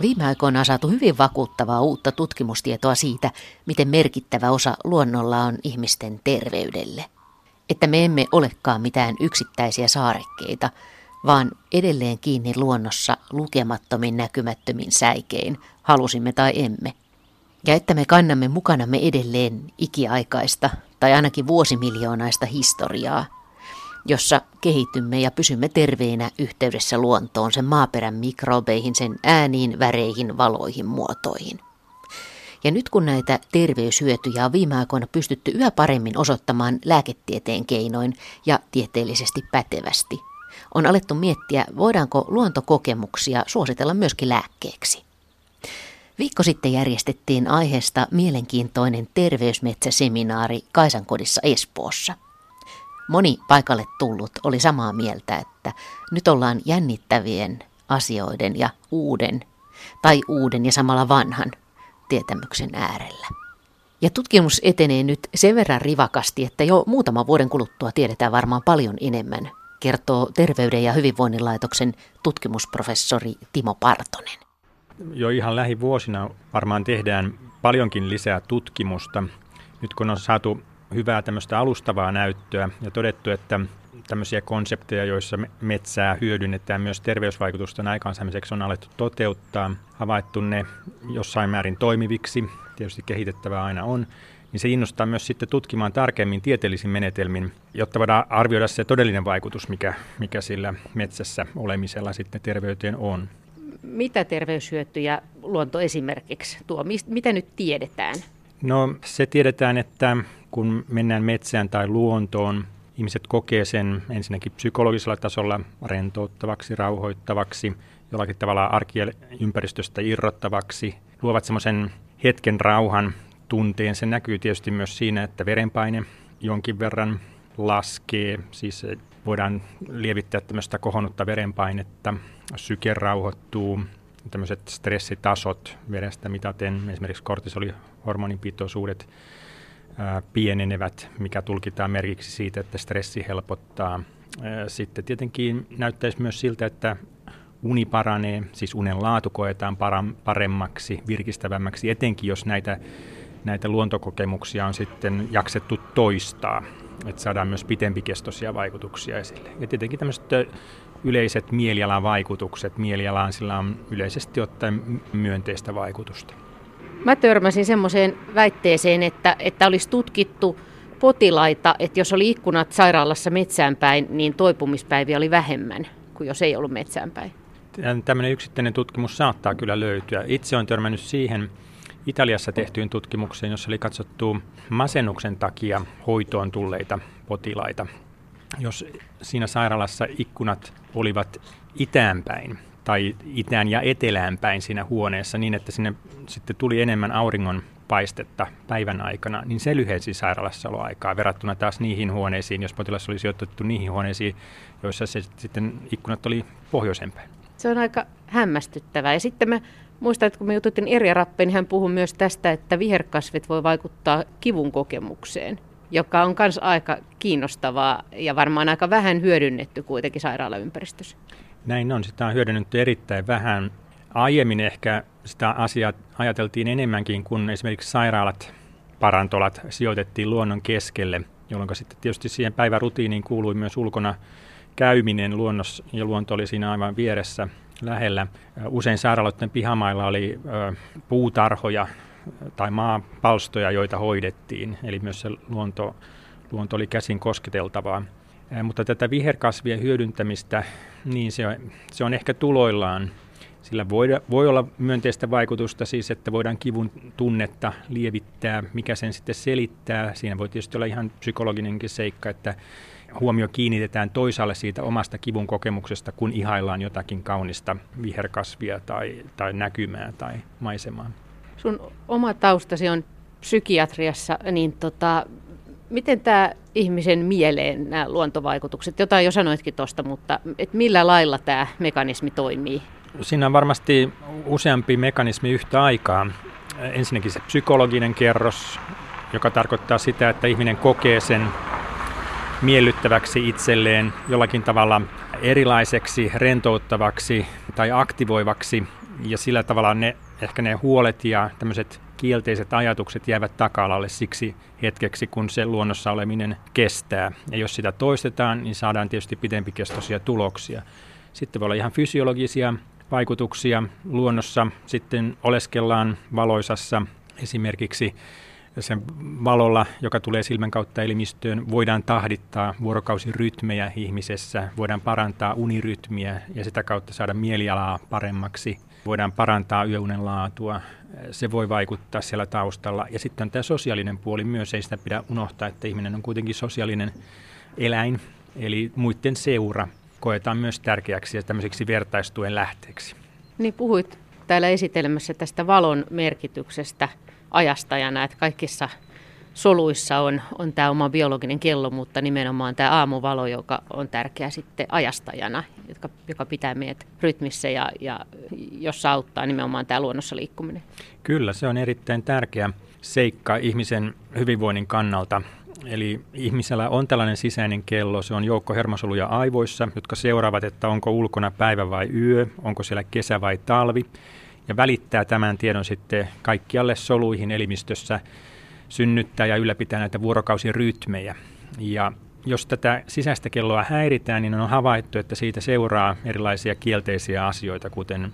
Viime aikoina on saatu hyvin vakuuttavaa uutta tutkimustietoa siitä, miten merkittävä osa luonnolla on ihmisten terveydelle. Että me emme olekaan mitään yksittäisiä saarekkeita, vaan edelleen kiinni luonnossa lukemattomin näkymättömin säikein, halusimme tai emme. Ja että me kannamme mukanamme edelleen ikiaikaista tai ainakin vuosimiljoonaista historiaa, jossa kehitymme ja pysymme terveinä yhteydessä luontoon, sen maaperän mikrobeihin, sen ääniin, väreihin, valoihin, muotoihin. Ja nyt kun näitä terveyshyötyjä on viime aikoina pystytty yhä paremmin osoittamaan lääketieteen keinoin ja tieteellisesti pätevästi, on alettu miettiä, voidaanko luontokokemuksia suositella myöskin lääkkeeksi. Viikko sitten järjestettiin aiheesta mielenkiintoinen terveysmetsäseminaari Kaisankodissa Espoossa – Moni paikalle tullut oli samaa mieltä, että nyt ollaan jännittävien asioiden ja uuden tai uuden ja samalla vanhan tietämyksen äärellä. Ja tutkimus etenee nyt sen verran rivakasti, että jo muutama vuoden kuluttua tiedetään varmaan paljon enemmän, kertoo Terveyden ja hyvinvoinnin laitoksen tutkimusprofessori Timo Partonen. Jo ihan lähivuosina varmaan tehdään paljonkin lisää tutkimusta. Nyt kun on saatu hyvää tämmöistä alustavaa näyttöä ja todettu, että tämmöisiä konsepteja, joissa metsää hyödynnetään myös terveysvaikutusten aikaansaamiseksi on alettu toteuttaa, havaittu ne jossain määrin toimiviksi, tietysti kehitettävää aina on, niin se innostaa myös sitten tutkimaan tarkemmin tieteellisin menetelmin, jotta voidaan arvioida se todellinen vaikutus, mikä, mikä sillä metsässä olemisella sitten terveyteen on. Mitä terveyshyötyjä luonto esimerkiksi tuo? Mitä nyt tiedetään? No se tiedetään, että kun mennään metsään tai luontoon, ihmiset kokee sen ensinnäkin psykologisella tasolla rentouttavaksi, rauhoittavaksi, jollakin tavalla arkiympäristöstä irrottavaksi, luovat semmoisen hetken rauhan tunteen. Se näkyy tietysti myös siinä, että verenpaine jonkin verran laskee, siis voidaan lievittää tämmöistä kohonnutta verenpainetta, syke rauhoittuu, tämmöiset stressitasot verestä mitaten, esimerkiksi kortisolihormonipitoisuudet pienenevät, mikä tulkitaan merkiksi siitä, että stressi helpottaa. Sitten tietenkin näyttäisi myös siltä, että uni paranee, siis unen laatu koetaan paremmaksi, virkistävämmäksi, etenkin jos näitä, näitä luontokokemuksia on sitten jaksettu toistaa, että saadaan myös pitempikestoisia vaikutuksia esille. Ja tietenkin tämmöiset yleiset mielialan vaikutukset, mielialaan sillä on yleisesti ottaen myönteistä vaikutusta. Mä törmäsin semmoiseen väitteeseen, että, että olisi tutkittu potilaita, että jos oli ikkunat sairaalassa metsäänpäin, niin toipumispäiviä oli vähemmän kuin jos ei ollut metsäänpäin. Tämmöinen yksittäinen tutkimus saattaa kyllä löytyä. Itse olen törmännyt siihen Italiassa tehtyyn tutkimukseen, jossa oli katsottu masennuksen takia hoitoon tulleita potilaita. Jos siinä sairaalassa ikkunat olivat itäänpäin, tai itään ja etelään päin siinä huoneessa niin, että sinne sitten tuli enemmän auringon paistetta päivän aikana, niin se lyhensi sairaalassaoloaikaa verrattuna taas niihin huoneisiin, jos potilas oli sijoitettu niihin huoneisiin, joissa se sitten ikkunat oli pohjoisen päin. Se on aika hämmästyttävää. Ja sitten mä muistan, että kun me jututtiin Erja Rappeen, niin hän puhui myös tästä, että viherkasvit voi vaikuttaa kivun kokemukseen, joka on myös aika kiinnostavaa ja varmaan aika vähän hyödynnetty kuitenkin sairaalaympäristössä. Näin on, sitä on hyödynnetty erittäin vähän. Aiemmin ehkä sitä asiaa ajateltiin enemmänkin, kun esimerkiksi sairaalat, parantolat sijoitettiin luonnon keskelle, jolloin sitten tietysti siihen päivärutiiniin kuului myös ulkona käyminen luonnos, ja luonto oli siinä aivan vieressä lähellä. Usein sairaaloiden pihamailla oli puutarhoja tai maapalstoja, joita hoidettiin, eli myös se luonto, luonto oli käsin kosketeltavaa. Mutta tätä viherkasvien hyödyntämistä, niin se on, se on ehkä tuloillaan. Sillä voi, voi olla myönteistä vaikutusta siis, että voidaan kivun tunnetta lievittää, mikä sen sitten selittää. Siinä voi tietysti olla ihan psykologinenkin seikka, että huomio kiinnitetään toisaalle siitä omasta kivun kokemuksesta, kun ihaillaan jotakin kaunista viherkasvia tai, tai näkymää tai maisemaa. Sun oma taustasi on psykiatriassa, niin tota, Miten tämä ihmisen mieleen, nämä luontovaikutukset, jotain jo sanoitkin tuosta, mutta et millä lailla tämä mekanismi toimii? Siinä on varmasti useampi mekanismi yhtä aikaa. Ensinnäkin se psykologinen kerros, joka tarkoittaa sitä, että ihminen kokee sen miellyttäväksi itselleen, jollakin tavalla erilaiseksi, rentouttavaksi tai aktivoivaksi ja sillä tavalla ne, ehkä ne huolet ja tämmöiset kielteiset ajatukset jäävät taka-alalle siksi hetkeksi, kun se luonnossa oleminen kestää. Ja jos sitä toistetaan, niin saadaan tietysti pidempikestoisia tuloksia. Sitten voi olla ihan fysiologisia vaikutuksia luonnossa. Sitten oleskellaan valoisassa esimerkiksi sen valolla, joka tulee silmän kautta elimistöön, voidaan tahdittaa vuorokausirytmejä ihmisessä, voidaan parantaa unirytmiä ja sitä kautta saada mielialaa paremmaksi, voidaan parantaa yöunen laatua. Se voi vaikuttaa siellä taustalla. Ja sitten on tämä sosiaalinen puoli myös, ei sitä pidä unohtaa, että ihminen on kuitenkin sosiaalinen eläin, eli muiden seura koetaan myös tärkeäksi ja tämmöiseksi vertaistuen lähteeksi. Niin puhuit täällä esitelmässä tästä valon merkityksestä ajastajana, että kaikissa soluissa on, on tämä oma biologinen kello, mutta nimenomaan tämä aamuvalo, joka on tärkeä sitten ajastajana, joka, joka pitää meidät rytmissä ja, ja jossa auttaa nimenomaan tämä luonnossa liikkuminen. Kyllä, se on erittäin tärkeä seikka ihmisen hyvinvoinnin kannalta. Eli ihmisellä on tällainen sisäinen kello, se on joukko hermosoluja aivoissa, jotka seuraavat, että onko ulkona päivä vai yö, onko siellä kesä vai talvi, ja välittää tämän tiedon sitten kaikkialle soluihin elimistössä, synnyttää ja ylläpitää näitä vuorokausirytmejä. Ja jos tätä sisäistä kelloa häiritään, niin on havaittu, että siitä seuraa erilaisia kielteisiä asioita, kuten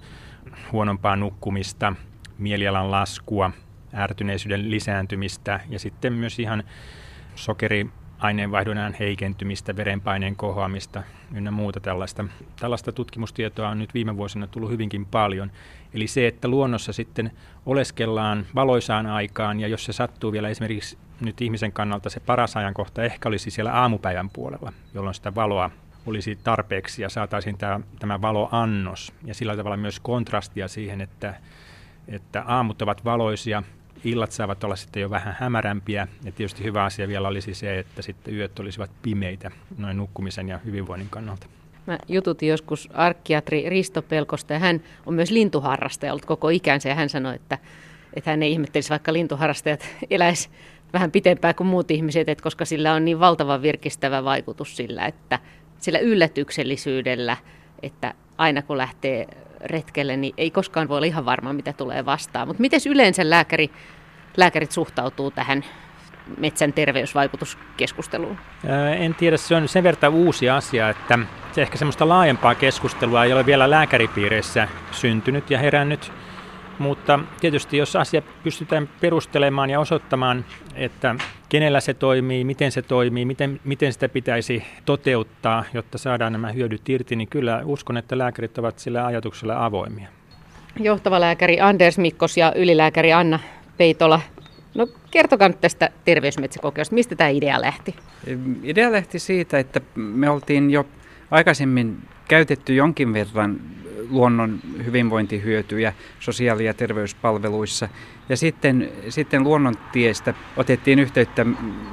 huonompaa nukkumista, mielialan laskua, ärtyneisyyden lisääntymistä ja sitten myös ihan sokeriaineenvaihdunnan heikentymistä, verenpaineen kohoamista ynnä muuta tällaista. Tällaista tutkimustietoa on nyt viime vuosina tullut hyvinkin paljon. Eli se, että luonnossa sitten oleskellaan valoisaan aikaan ja jos se sattuu vielä esimerkiksi nyt ihmisen kannalta se paras ajankohta ehkä olisi siellä aamupäivän puolella, jolloin sitä valoa olisi tarpeeksi ja saataisiin tämä, tämä valoannos ja sillä tavalla myös kontrastia siihen, että, että aamut ovat valoisia illat saavat olla sitten jo vähän hämärämpiä. Ja tietysti hyvä asia vielä olisi se, että sitten yöt olisivat pimeitä noin nukkumisen ja hyvinvoinnin kannalta. Mä jututin joskus arkkiatri Risto Pelkosta ja hän on myös lintuharrastaja ollut koko ikänsä ja hän sanoi, että, että hän ei ihmettelisi vaikka lintuharrastajat eläisi vähän pitempään kuin muut ihmiset, että koska sillä on niin valtavan virkistävä vaikutus sillä, että sillä yllätyksellisyydellä, että aina kun lähtee retkelle, niin ei koskaan voi olla ihan varma, mitä tulee vastaan. Mutta miten yleensä lääkäri, lääkärit suhtautuu tähän metsän terveysvaikutuskeskusteluun? En tiedä, se on sen verran uusi asia, että se ehkä semmoista laajempaa keskustelua ei ole vielä lääkäripiireissä syntynyt ja herännyt. Mutta tietysti jos asia pystytään perustelemaan ja osoittamaan, että kenellä se toimii, miten se toimii, miten, miten sitä pitäisi toteuttaa, jotta saadaan nämä hyödyt irti, niin kyllä uskon, että lääkärit ovat sillä ajatuksella avoimia. Johtava lääkäri Anders Mikkos ja ylilääkäri Anna Peitola. No kertokaa nyt tästä terveysmetsäkokeilusta. Mistä tämä idea lähti? Idea lähti siitä, että me oltiin jo aikaisemmin käytetty jonkin verran luonnon hyvinvointihyötyjä sosiaali- ja terveyspalveluissa. Ja sitten, sitten luonnontiestä otettiin yhteyttä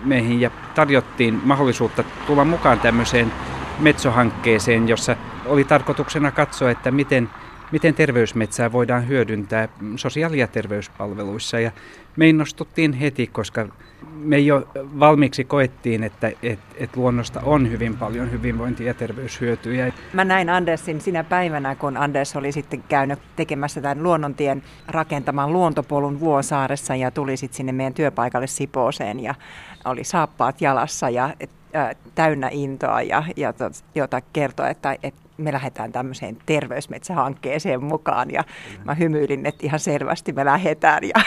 meihin ja tarjottiin mahdollisuutta tulla mukaan tämmöiseen metsohankkeeseen, jossa oli tarkoituksena katsoa, että miten, miten terveysmetsää voidaan hyödyntää sosiaali- ja terveyspalveluissa. Ja me innostuttiin heti, koska me jo valmiiksi koettiin, että et, et luonnosta on hyvin paljon hyvinvointi- ja terveyshyötyjä. Mä näin Andersin sinä päivänä, kun Anders oli sitten käynyt tekemässä tämän luonnontien rakentaman luontopolun Vuosaaressa ja tuli sitten sinne meidän työpaikalle Sipooseen ja oli saappaat jalassa ja täynnä intoa ja, ja jota kertoi, että, että me lähdetään tämmöiseen terveysmetsähankkeeseen mukaan ja mä hymyilin, että ihan selvästi me lähdetään. Ja,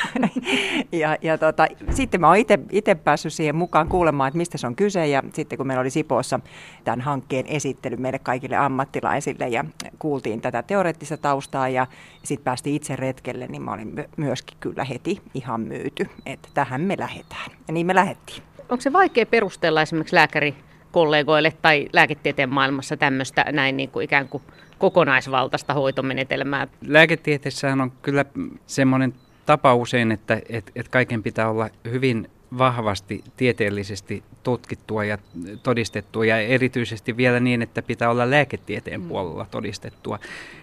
ja, ja tota, sitten mä oon itse päässyt siihen mukaan kuulemaan, että mistä se on kyse ja sitten kun meillä oli Sipoossa tämän hankkeen esittely meille kaikille ammattilaisille ja kuultiin tätä teoreettista taustaa ja sitten päästiin itse retkelle, niin mä olin myöskin kyllä heti ihan myyty, että tähän me lähdetään. Ja niin me lähdettiin. Onko se vaikea perustella esimerkiksi lääkäri kollegoille tai lääketieteen maailmassa tämmöistä näin niin kuin ikään kuin kokonaisvaltaista hoitomenetelmää? Lääketieteessähän on kyllä semmoinen tapa usein, että et, et kaiken pitää olla hyvin vahvasti tieteellisesti tutkittua ja todistettua ja erityisesti vielä niin, että pitää olla lääketieteen mm. puolella todistettua.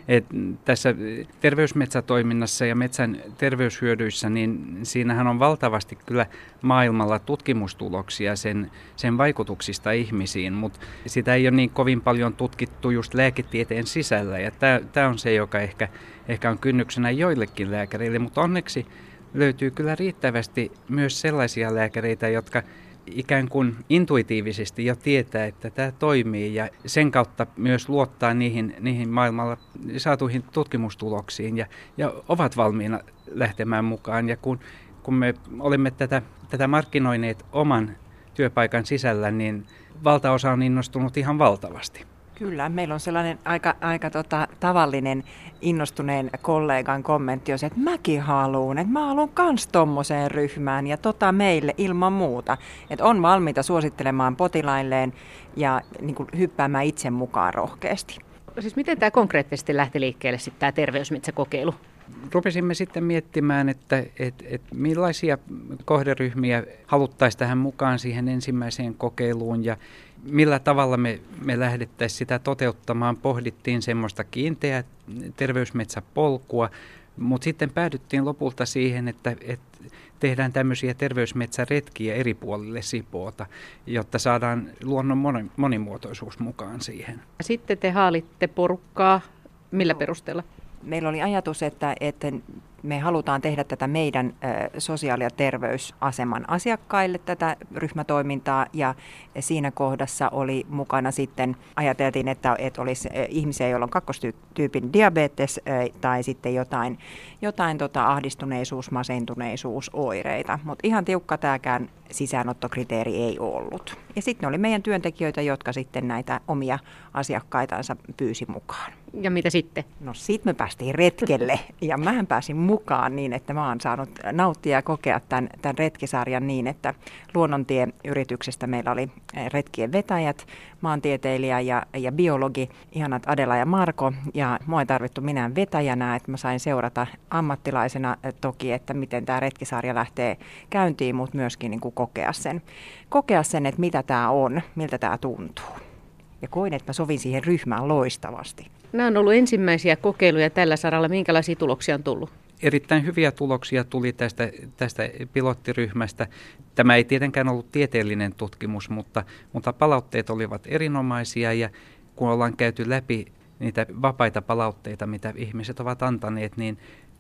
Et tässä terveysmetsätoiminnassa ja metsän terveyshyödyissä, niin siinähän on valtavasti kyllä maailmalla tutkimustuloksia sen, sen vaikutuksista ihmisiin, mutta sitä ei ole niin kovin paljon tutkittu just lääketieteen sisällä ja tämä on se, joka ehkä, ehkä on kynnyksenä joillekin lääkäreille, mutta onneksi löytyy kyllä riittävästi myös sellaisia lääkäreitä, jotka ikään kuin intuitiivisesti jo tietää, että tämä toimii ja sen kautta myös luottaa niihin, niihin maailmalla saatuihin tutkimustuloksiin ja, ja ovat valmiina lähtemään mukaan. Ja kun, kun me olemme tätä, tätä markkinoineet oman työpaikan sisällä, niin valtaosa on innostunut ihan valtavasti. Kyllä, meillä on sellainen aika, aika tota, tavallinen innostuneen kollegan kommentti, että mäkin haluan, että mä haluan kans tommoseen ryhmään ja tota meille ilman muuta. Että on valmiita suosittelemaan potilailleen ja niin kuin, hyppäämään itse mukaan rohkeasti. Siis miten tämä konkreettisesti lähti liikkeelle sitten tämä terveysmetsäkokeilu? Rupesimme sitten miettimään, että, että, että millaisia kohderyhmiä haluttaisiin tähän mukaan siihen ensimmäiseen kokeiluun ja millä tavalla me, me lähdettäisiin sitä toteuttamaan. Pohdittiin semmoista kiinteää terveysmetsäpolkua, mutta sitten päädyttiin lopulta siihen, että, että tehdään tämmöisiä terveysmetsäretkiä eri puolille Sipoota, jotta saadaan luonnon monimuotoisuus mukaan siihen. Sitten te haalitte porukkaa. Millä perusteella? Meillä oli ajatus, että, että me halutaan tehdä tätä meidän sosiaali- ja terveysaseman asiakkaille tätä ryhmätoimintaa ja siinä kohdassa oli mukana sitten, ajateltiin, että, että olisi ihmisiä, joilla on kakkostyypin diabetes tai sitten jotain, jotain tota ahdistuneisuus, masentuneisuus, oireita, mutta ihan tiukka tämäkään sisäänottokriteeri ei ollut. Ja sitten oli meidän työntekijöitä, jotka sitten näitä omia asiakkaitansa pyysi mukaan. Ja mitä sitten? No sitten me päästiin retkelle ja mä pääsin mukaan niin, että mä oon saanut nauttia ja kokea tämän, tämän retkisarjan niin, että Luonnontie-yrityksestä meillä oli eh, retkien vetäjät, maantieteilijä ja, ja biologi, ihanat Adela ja Marko. Ja mua ei tarvittu minä vetäjänä, että mä sain seurata ammattilaisena eh, toki, että miten tämä retkisarja lähtee käyntiin, mutta myöskin niin kuin kokea sen, kokea sen, että mitä tämä on, miltä tämä tuntuu. Ja koin, että mä sovin siihen ryhmään loistavasti. Nämä on ollut ensimmäisiä kokeiluja tällä saralla. Minkälaisia tuloksia on tullut? Erittäin hyviä tuloksia tuli tästä, tästä pilottiryhmästä. Tämä ei tietenkään ollut tieteellinen tutkimus, mutta, mutta palautteet olivat erinomaisia ja kun ollaan käyty läpi niitä vapaita palautteita, mitä ihmiset ovat antaneet, niin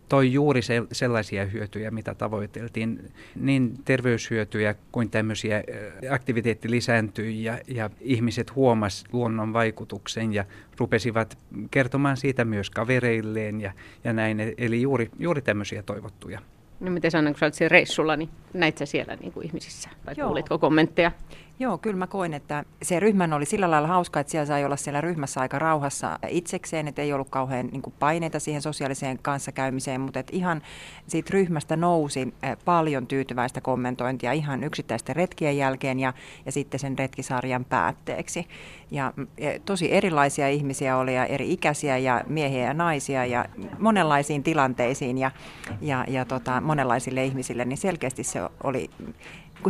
toi juuri se, sellaisia hyötyjä, mitä tavoiteltiin. Niin terveyshyötyjä kuin tämmöisiä aktiviteetti lisääntyi ja, ja ihmiset huomas luonnon vaikutuksen ja rupesivat kertomaan siitä myös kavereilleen ja, ja näin. Eli juuri, juuri tämmöisiä toivottuja. No miten sanoin, kun sä olit siellä reissulla, niin näit sä siellä niin kuin ihmisissä? Tai Joo. kuulitko kommentteja? Joo, kyllä mä koin, että se ryhmän oli sillä lailla hauska, että siellä sai olla siellä ryhmässä aika rauhassa itsekseen, että ei ollut kauhean niin kuin paineita siihen sosiaaliseen kanssakäymiseen, mutta että ihan siitä ryhmästä nousi eh, paljon tyytyväistä kommentointia ihan yksittäisten retkien jälkeen ja, ja sitten sen retkisarjan päätteeksi. Ja tosi erilaisia ihmisiä oli ja eri ikäisiä ja miehiä ja naisia ja monenlaisiin tilanteisiin ja, ja, ja tota, monenlaisille ihmisille, niin selkeästi se oli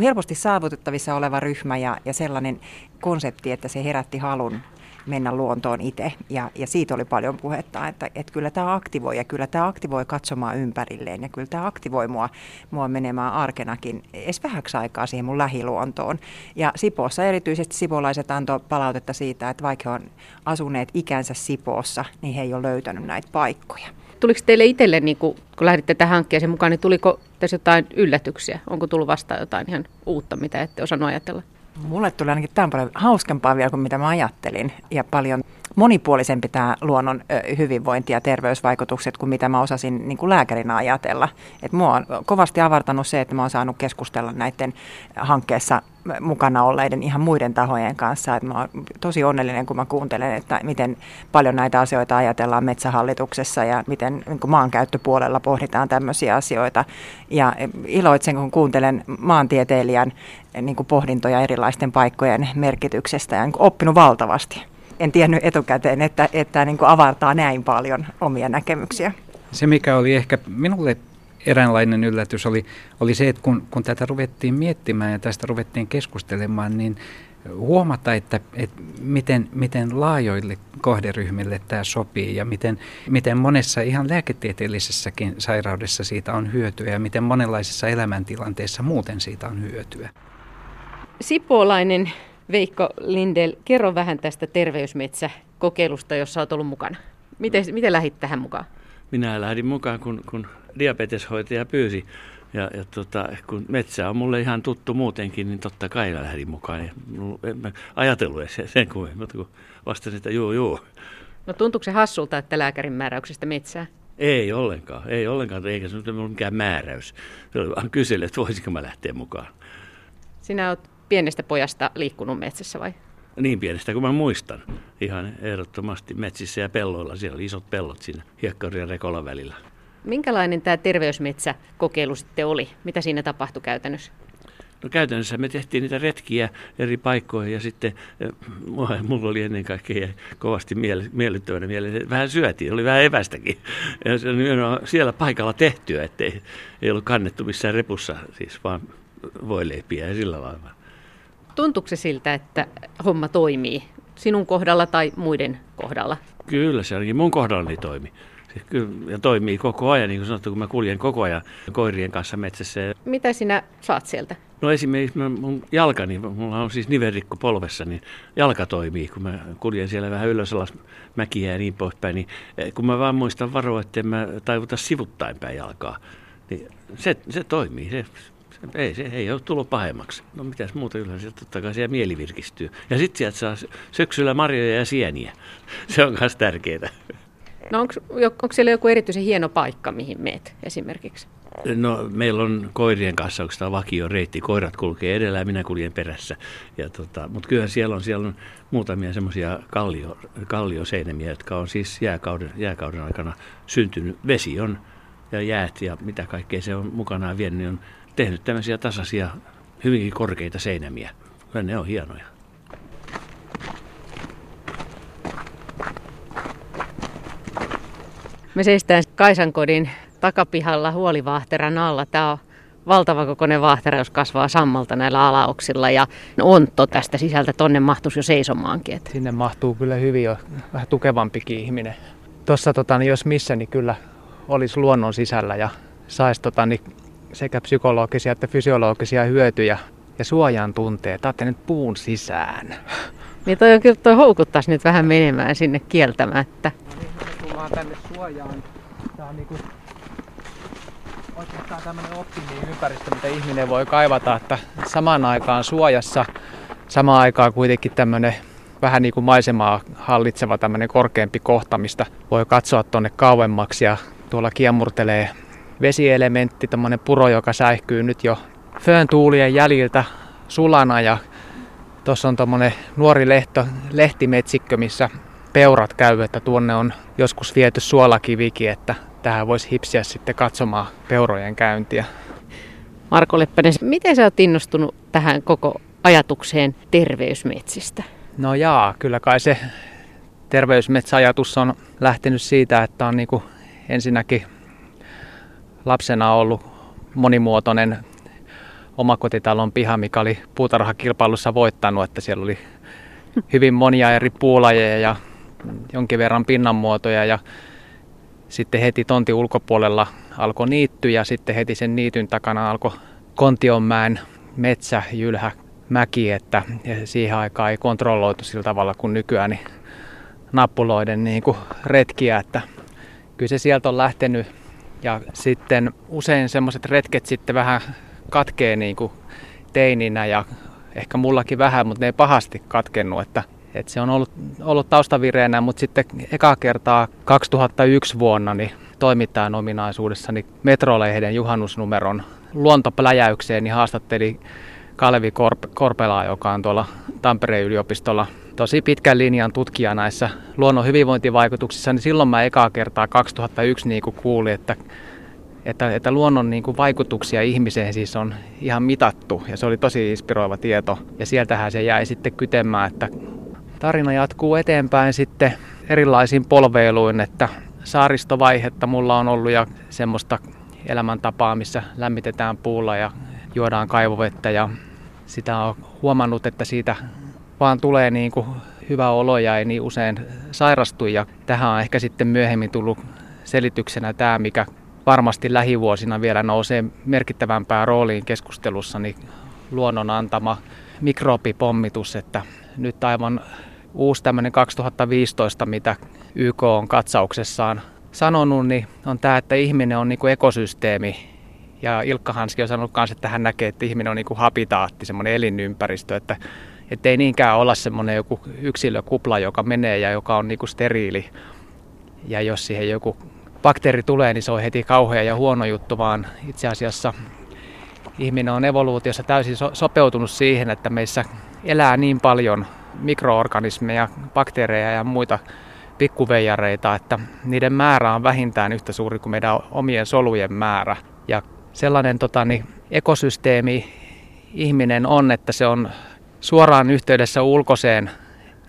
helposti saavutettavissa oleva ryhmä ja, ja sellainen konsepti, että se herätti halun mennä luontoon itse. Ja, ja siitä oli paljon puhetta, että, että kyllä tämä aktivoi ja kyllä tämä aktivoi katsomaan ympärilleen ja kyllä tämä aktivoi mua, mua menemään arkenakin edes vähäksi aikaa siihen mun lähiluontoon. Ja Sipoossa erityisesti sipolaiset antoi palautetta siitä, että vaikka he on asuneet ikänsä Sipoossa, niin he ei ole löytänyt näitä paikkoja. Tuliko teille itselle, niin kun, kun lähditte tähän hankkeeseen mukaan, niin tuliko tässä jotain yllätyksiä? Onko tullut vastaan jotain ihan uutta, mitä ette osannut ajatella? Mulle tuli ainakin tämän paljon hauskempaa vielä kuin mitä mä ajattelin ja paljon monipuolisempi tämä luonnon hyvinvointi ja terveysvaikutukset kuin mitä mä osasin niin kuin lääkärinä ajatella. Et mua on kovasti avartanut se, että mä oon saanut keskustella näiden hankkeessa mukana olleiden ihan muiden tahojen kanssa. Et mä oon tosi onnellinen, kun mä kuuntelen, että miten paljon näitä asioita ajatellaan metsähallituksessa ja miten niin kuin maankäyttöpuolella pohditaan tämmöisiä asioita. Ja iloitsen, kun kuuntelen maantieteilijän niin kuin pohdintoja erilaisten paikkojen merkityksestä ja niin oppinut valtavasti en tiennyt etukäteen, että, että niin avartaa näin paljon omia näkemyksiä. Se, mikä oli ehkä minulle eräänlainen yllätys oli, oli se, että kun, kun tätä ruvettiin miettimään ja tästä ruvettiin keskustelemaan, niin huomata, että, että miten, miten laajoille kohderyhmille tämä sopii ja miten, miten monessa ihan lääketieteellisessäkin sairaudessa siitä on hyötyä ja miten monenlaisissa elämäntilanteissa muuten siitä on hyötyä. Sipoolainen Veikko Lindel, kerro vähän tästä terveysmetsäkokeilusta, jossa olet ollut mukana. Miten, miten lähdit tähän mukaan? Minä lähdin mukaan, kun, kun diabeteshoitaja pyysi ja, ja tota, kun metsä on mulle ihan tuttu muutenkin, niin totta kai mä lähdin mukaan. Ja en mä ajatellut sen, sen kuin, mutta kun vastasin, että juu, juu. No tuntuuko se hassulta, että lääkärin määräyksestä metsää? Ei ollenkaan, ei ollenkaan, eikä se ole mikään määräys. Se oli vaan kysellä, että voisinko mä lähteä mukaan. Sinä olet pienestä pojasta liikkunut metsässä vai? Niin pienestä kuin mä muistan. Ihan ehdottomasti metsissä ja pelloilla. Siellä oli isot pellot siinä Hiekkarin ja Rekolan välillä. Minkälainen tämä terveysmetsäkokeilu sitten oli? Mitä siinä tapahtui käytännössä? No käytännössä me tehtiin niitä retkiä eri paikkoihin ja sitten mulla oli ennen kaikkea kovasti miellyttävänä mieleen. Vähän syötiin, oli vähän evästäkin. Ja se on siellä paikalla tehtyä, ettei ei ollut kannettu missään repussa, siis vaan voileipiä ja sillä lailla. Tuntuuko se siltä, että homma toimii sinun kohdalla tai muiden kohdalla? Kyllä, se ainakin mun kohdallani toimi ja toimii koko ajan, niin kuin sanottu, kun mä kuljen koko ajan koirien kanssa metsässä. Mitä sinä saat sieltä? No esimerkiksi mun jalkani, mulla on siis nivelrikko polvessa, niin jalka toimii, kun mä kuljen siellä vähän ylös alas mäkiä ja niin poispäin. Niin eh, kun mä vaan muistan varoa, että mä taivuta sivuttaen päin jalkaa, niin se, se toimii. Se, se, ei, se ei ole tullut pahemmaksi. No mitäs muuta yleensä, totta kai siellä mieli virkistyy. Ja sitten sieltä saa syksyllä marjoja ja sieniä. Se on myös tärkeää. No onko, onko siellä joku erityisen hieno paikka, mihin meet esimerkiksi? No meillä on koirien kanssa tämä vakio reitti. Koirat kulkee edellä ja minä kuljen perässä. Ja tota, Mutta kyllä siellä on, siellä on muutamia semmoisia kallio, kallioseinämiä, jotka on siis jääkauden, jääkauden aikana syntynyt. Vesi on ja jäät ja mitä kaikkea se on mukanaan vienyt, niin on tehnyt tämmöisiä tasaisia, hyvinkin korkeita seinämiä. Kyllä ne on hienoja. Me seistään Kaisankodin takapihalla huolivaahteran alla. Tämä on valtava kokoinen vaahtera, jos kasvaa sammalta näillä alauksilla ja ontto tästä sisältä tonne mahtuisi jo seisomaankin. Että. Sinne mahtuu kyllä hyvin jo vähän tukevampikin ihminen. Tuossa tota, niin jos missä, niin kyllä olisi luonnon sisällä ja saisi tota, niin sekä psykologisia että fysiologisia hyötyjä ja suojan tunteet. Taatte nyt puun sisään. Niin toi, on, kyllä, toi houkuttaisi nyt vähän menemään sinne kieltämättä tullaan tänne suojaan. Tää on niinku oikeastaan tämmönen optimi-ympäristö, mitä ihminen voi kaivata, että samaan aikaan suojassa, samaan aikaan kuitenkin tämmönen vähän niin kuin maisemaa hallitseva tämmöinen korkeampi kohta, mistä voi katsoa tuonne kauemmaksi ja tuolla kiemurtelee vesielementti, tämmöinen puro, joka säihkyy nyt jo föön tuulien jäljiltä sulana ja tuossa on tuommoinen nuori lehto, lehtimetsikkö, missä peurat käy, että tuonne on joskus viety suolakivikin, että tähän voisi hipsiä sitten katsomaan peurojen käyntiä. Marko Leppänen, miten sä oot innostunut tähän koko ajatukseen terveysmetsistä? No jaa, kyllä kai se terveysmetsäajatus on lähtenyt siitä, että on niin ensinnäkin lapsena ollut monimuotoinen omakotitalon piha, mikä oli puutarhakilpailussa voittanut, että siellä oli hyvin monia eri puulajeja ja jonkin verran pinnanmuotoja ja sitten heti tonti ulkopuolella alkoi niitty ja sitten heti sen niityn takana alkoi Kontionmäen metsä, jylhä, mäki, että siihen aikaan ei kontrolloitu sillä tavalla kuin nykyään niin nappuloiden niin kuin retkiä, että kyllä se sieltä on lähtenyt ja sitten usein semmoiset retket sitten vähän katkee niin kuin teininä ja ehkä mullakin vähän, mutta ne ei pahasti katkennut, että et se on ollut, ollut taustavireenä, mutta sitten eka kertaa 2001 vuonna niin toimittajan ominaisuudessa niin Metrolehden juhannusnumeron luontopläjäykseen niin haastatteli Kalevi Korp- Korpelaa, joka on tuolla Tampereen yliopistolla tosi pitkän linjan tutkija näissä luonnon hyvinvointivaikutuksissa, niin silloin mä ekaa kertaa 2001 niin kuulin, että että, että luonnon niin kuin vaikutuksia ihmiseen siis on ihan mitattu ja se oli tosi inspiroiva tieto. Ja sieltähän se jäi sitten kytemään, että tarina jatkuu eteenpäin sitten erilaisiin polveiluin, että saaristovaihetta mulla on ollut ja semmoista elämäntapaa, missä lämmitetään puulla ja juodaan kaivovettä ja sitä on huomannut, että siitä vaan tulee niin kuin hyvä olo ja ei niin usein sairastu. Ja tähän on ehkä sitten myöhemmin tullut selityksenä tämä, mikä varmasti lähivuosina vielä nousee merkittävämpään rooliin keskustelussa, niin luonnon antama mikrobipommitus, että nyt aivan uusi tämmöinen 2015, mitä YK on katsauksessaan sanonut, niin on tämä, että ihminen on niin kuin ekosysteemi. Ja Ilkka Hanski on sanonut myös, että hän näkee, että ihminen on niin kuin habitaatti, semmoinen elinympäristö, että, että ei niinkään olla semmoinen joku yksilökupla, joka menee ja joka on niin kuin steriili. Ja jos siihen joku bakteeri tulee, niin se on heti kauhea ja huono juttu, vaan itse asiassa ihminen on evoluutiossa täysin so- sopeutunut siihen, että meissä elää niin paljon mikroorganismeja, bakteereja ja muita pikkuveijareita, että niiden määrä on vähintään yhtä suuri kuin meidän omien solujen määrä. Ja sellainen tota, niin, ekosysteemi ihminen on, että se on suoraan yhteydessä ulkoiseen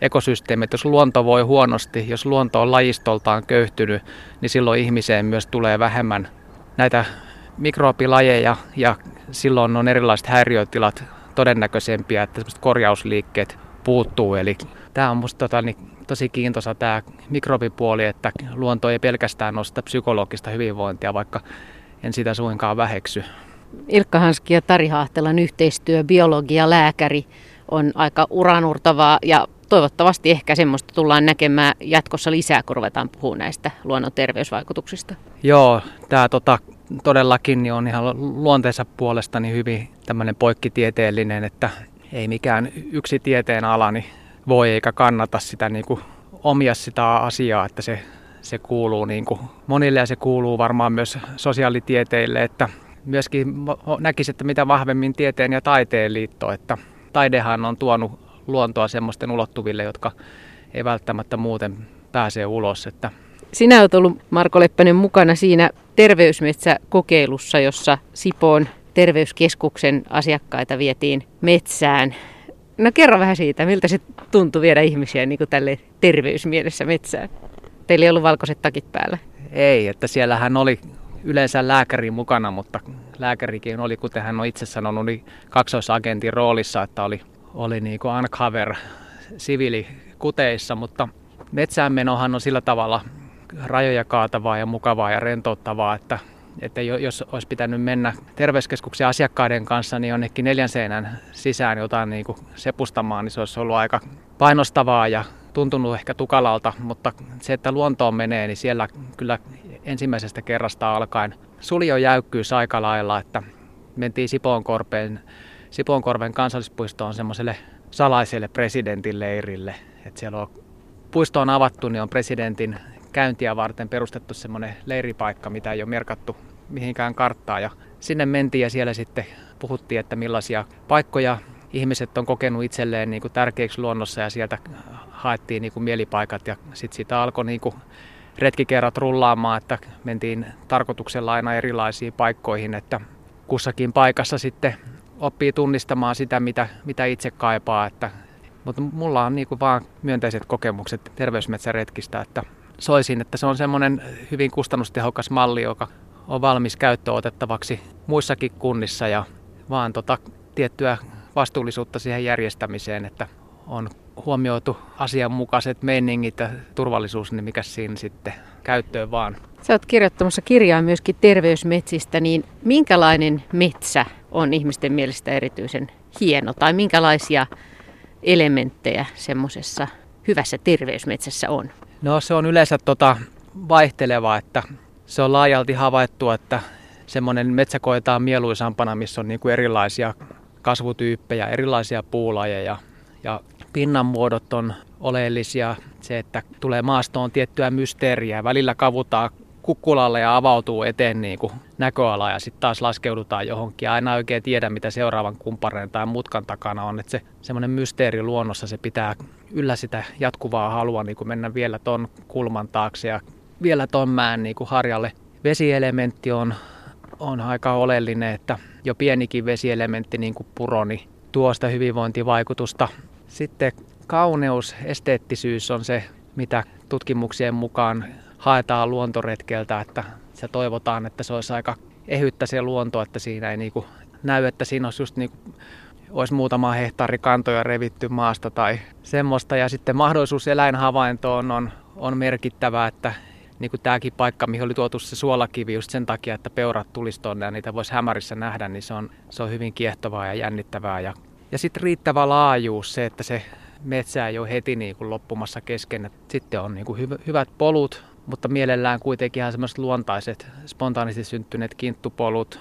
ekosysteemi, että jos luonto voi huonosti, jos luonto on lajistoltaan köyhtynyt, niin silloin ihmiseen myös tulee vähemmän näitä mikrobilajeja ja silloin on erilaiset häiriötilat todennäköisempiä, että korjausliikkeet puuttuu. Eli tämä on minusta tota, niin, tosi kiintoisa tämä mikrobipuoli, että luonto ei pelkästään nosta psykologista hyvinvointia, vaikka en sitä suinkaan väheksy. Ilkka Hanski ja Tari Haahtelan yhteistyö, biologia, lääkäri on aika uranurtavaa ja toivottavasti ehkä semmoista tullaan näkemään jatkossa lisää, kun ruvetaan puhumaan näistä luonnon terveysvaikutuksista. Joo, tämä tota, todellakin niin on ihan luonteensa puolesta niin hyvin tämmöinen poikkitieteellinen, että ei mikään yksi tieteen ala niin voi eikä kannata sitä niin kuin omia sitä asiaa, että se, se kuuluu niin kuin monille ja se kuuluu varmaan myös sosiaalitieteille, että myöskin näkisi, että mitä vahvemmin tieteen ja taiteen liitto, että taidehan on tuonut luontoa semmoisten ulottuville, jotka ei välttämättä muuten pääse ulos. Että sinä olet ollut, Marko Leppänen, mukana siinä terveysmetsäkokeilussa, jossa Sipoon terveyskeskuksen asiakkaita vietiin metsään. No kerro vähän siitä, miltä se tuntui viedä ihmisiä niin kuin tälle terveysmielessä metsään. Teillä ei ollut valkoiset takit päällä? Ei, että siellähän oli yleensä lääkäri mukana, mutta lääkärikin oli, kuten hän on itse sanonut, niin kaksoisagentin roolissa, että oli, oli niin kuin uncover siviilikuteissa, mutta metsäänmenohan on sillä tavalla rajoja kaatavaa ja mukavaa ja rentouttavaa, että, että jos olisi pitänyt mennä terveyskeskuksen asiakkaiden kanssa niin jonnekin neljän seinän sisään jotain niin kuin sepustamaan, niin se olisi ollut aika painostavaa ja tuntunut ehkä tukalalta, mutta se, että luontoon menee, niin siellä kyllä ensimmäisestä kerrasta alkaen suljo jäykkyys aika lailla, että mentiin Sipoonkorpeen, Sipoonkorven kansallispuistoon semmoiselle salaiselle presidentin leirille. Että siellä on puisto on avattu, niin on presidentin käyntiä varten perustettu semmoinen leiripaikka, mitä ei ole merkattu mihinkään karttaa. Ja sinne mentiin ja siellä sitten puhuttiin, että millaisia paikkoja ihmiset on kokenut itselleen niin kuin tärkeiksi luonnossa ja sieltä haettiin niin kuin mielipaikat ja sitten siitä alkoi niin kuin retkikerrat rullaamaan, että mentiin tarkoituksella aina erilaisiin paikkoihin, että kussakin paikassa sitten oppii tunnistamaan sitä, mitä, mitä itse kaipaa. Että, mutta mulla on niin vaan myönteiset kokemukset terveysmetsäretkistä, että soisin, että se on semmoinen hyvin kustannustehokas malli, joka on valmis käyttöön otettavaksi muissakin kunnissa ja vaan tota tiettyä vastuullisuutta siihen järjestämiseen, että on huomioitu asianmukaiset meiningit ja turvallisuus, niin mikä siinä sitten käyttöön vaan. Sä oot kirjoittamassa kirjaa myöskin terveysmetsistä, niin minkälainen metsä on ihmisten mielestä erityisen hieno tai minkälaisia elementtejä semmoisessa hyvässä terveysmetsässä on? No se on yleensä tota vaihteleva, että se on laajalti havaittu, että semmoinen metsä koetaan mieluisampana, missä on niin kuin erilaisia kasvutyyppejä, erilaisia puulajeja ja pinnanmuodot on oleellisia. Se, että tulee maastoon tiettyä mysteeriä, välillä kavutaan kukkulalle ja avautuu eteen niin kuin näköala ja sitten taas laskeudutaan johonkin. Aina oikein tiedä, mitä seuraavan kumppaneen tai mutkan takana on. Että se semmoinen mysteeri luonnossa, se pitää yllä sitä jatkuvaa halua niin kuin mennä vielä ton kulman taakse ja vielä ton mään niin kuin harjalle. Vesielementti on, on aika oleellinen, että jo pienikin vesielementti niin kuin puro, niin tuo hyvinvointivaikutusta. Sitten kauneus, esteettisyys on se, mitä tutkimuksien mukaan haetaan luontoretkeltä, että se toivotaan, että se olisi aika ehyttä se luonto, että siinä ei niinku näy, että siinä olisi just niinku, olisi muutama hehtaari kantoja revitty maasta tai semmoista. Ja sitten mahdollisuus eläinhavaintoon on, on merkittävä, että niin kuin tämäkin paikka, mihin oli tuotu se suolakivi just sen takia, että peurat tulisi tuonne ja niitä voisi hämärissä nähdä, niin se on, se on hyvin kiehtovaa ja jännittävää. Ja, ja sitten riittävä laajuus, se, että se metsä ei ole heti niin kuin loppumassa kesken. Sitten on niin kuin hyv- hyvät polut, mutta mielellään kuitenkin ihan semmoiset luontaiset, spontaanisesti syntyneet kinttupolut.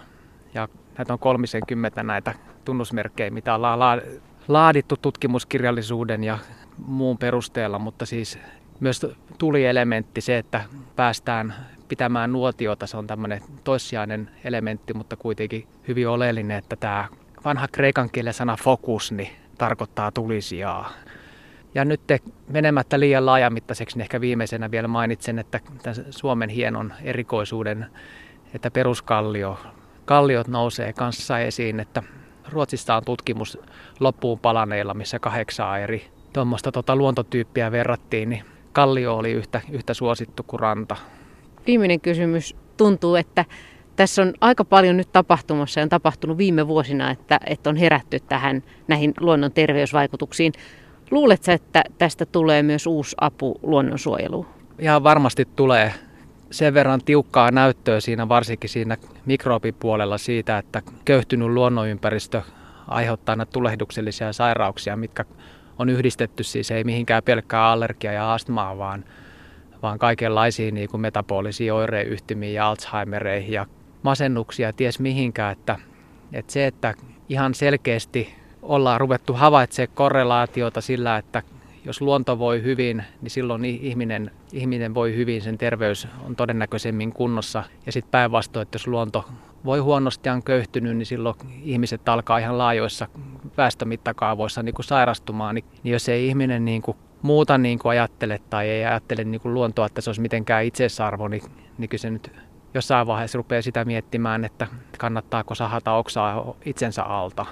Ja näitä on 30 näitä tunnusmerkkejä, mitä ollaan laadittu tutkimuskirjallisuuden ja muun perusteella, mutta siis myös tulielementti, se, että päästään pitämään nuotiota, se on tämmöinen toissijainen elementti, mutta kuitenkin hyvin oleellinen, että tämä vanha kreikan kielen sana fokus niin tarkoittaa tulisijaa. Ja nyt menemättä liian laajamittaiseksi, niin ehkä viimeisenä vielä mainitsen, että Suomen hienon erikoisuuden, että peruskallio, kalliot nousee kanssa esiin, että Ruotsissa on tutkimus loppuun palaneilla, missä kahdeksaa eri tuommoista tota luontotyyppiä verrattiin, niin kallio oli yhtä, yhtä suosittu kuin ranta. Viimeinen kysymys. Tuntuu, että tässä on aika paljon nyt tapahtumassa ja on tapahtunut viime vuosina, että, että on herätty tähän näihin luonnon terveysvaikutuksiin. Luuletko, että tästä tulee myös uusi apu luonnonsuojeluun? Ihan varmasti tulee sen verran tiukkaa näyttöä siinä, varsinkin siinä mikrobipuolella siitä, että köyhtynyt luonnonympäristö aiheuttaa näitä tulehduksellisia sairauksia, mitkä on yhdistetty siis ei mihinkään pelkkää allergia ja astmaa, vaan, vaan kaikenlaisiin niin kuin metabolisiin oireyhtymiin ja Alzheimereihin ja masennuksia ties mihinkään. Että, että se, että ihan selkeästi ollaan ruvettu havaitsemaan korrelaatiota sillä, että jos luonto voi hyvin, niin silloin ihminen, ihminen voi hyvin, sen terveys on todennäköisemmin kunnossa. Ja sitten päinvastoin, että jos luonto voi huonosti ja on köyhtynyt, niin silloin ihmiset alkaa ihan laajoissa väestömittakaavoissa niin kuin sairastumaan. Niin, niin jos ei ihminen niin kuin muuta niin kuin ajattele tai ei ajattele niin kuin luontoa, että se olisi mitenkään itseisarvo, niin, niin kyllä se nyt jossain vaiheessa rupeaa sitä miettimään, että kannattaako sahata oksaa itsensä alta.